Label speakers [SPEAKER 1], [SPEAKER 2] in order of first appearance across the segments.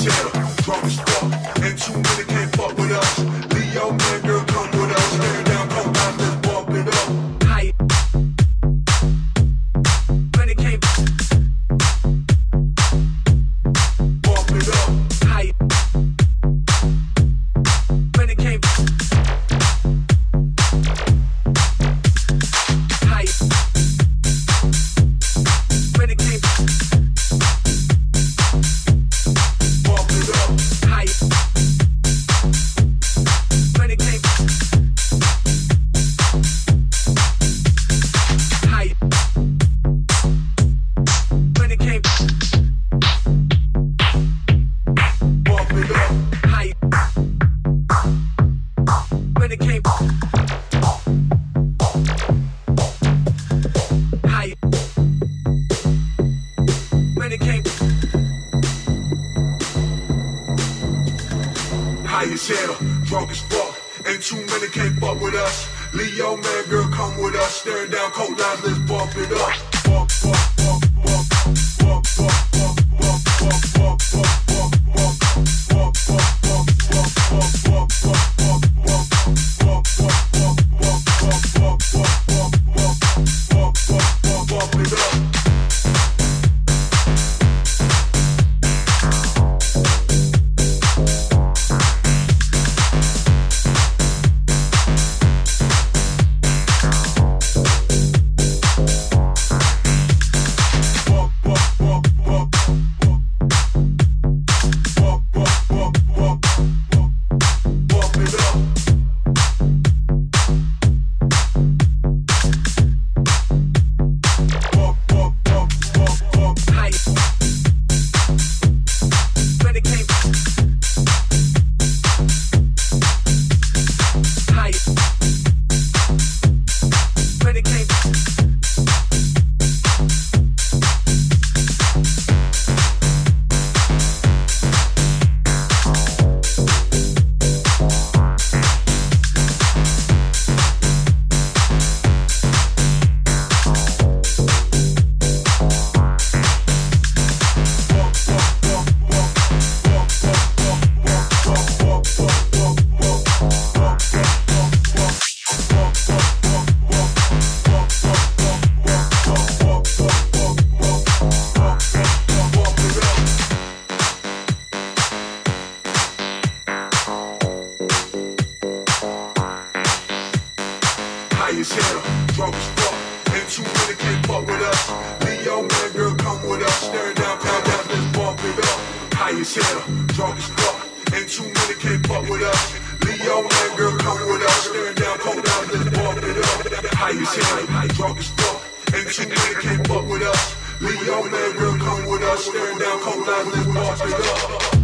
[SPEAKER 1] yourself, drunk as fuck. strong as fuck. Ain't too many can't fuck with us. Leo and girl come with us. Staring down, cold down, let's bump it up. High as hell, drunk as fuck. Ain't too many can't fuck with us. Leo and girl come with us. Staring down, cold down, let's bump it up.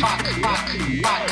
[SPEAKER 1] fuck, fuck, fuck.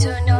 [SPEAKER 2] To know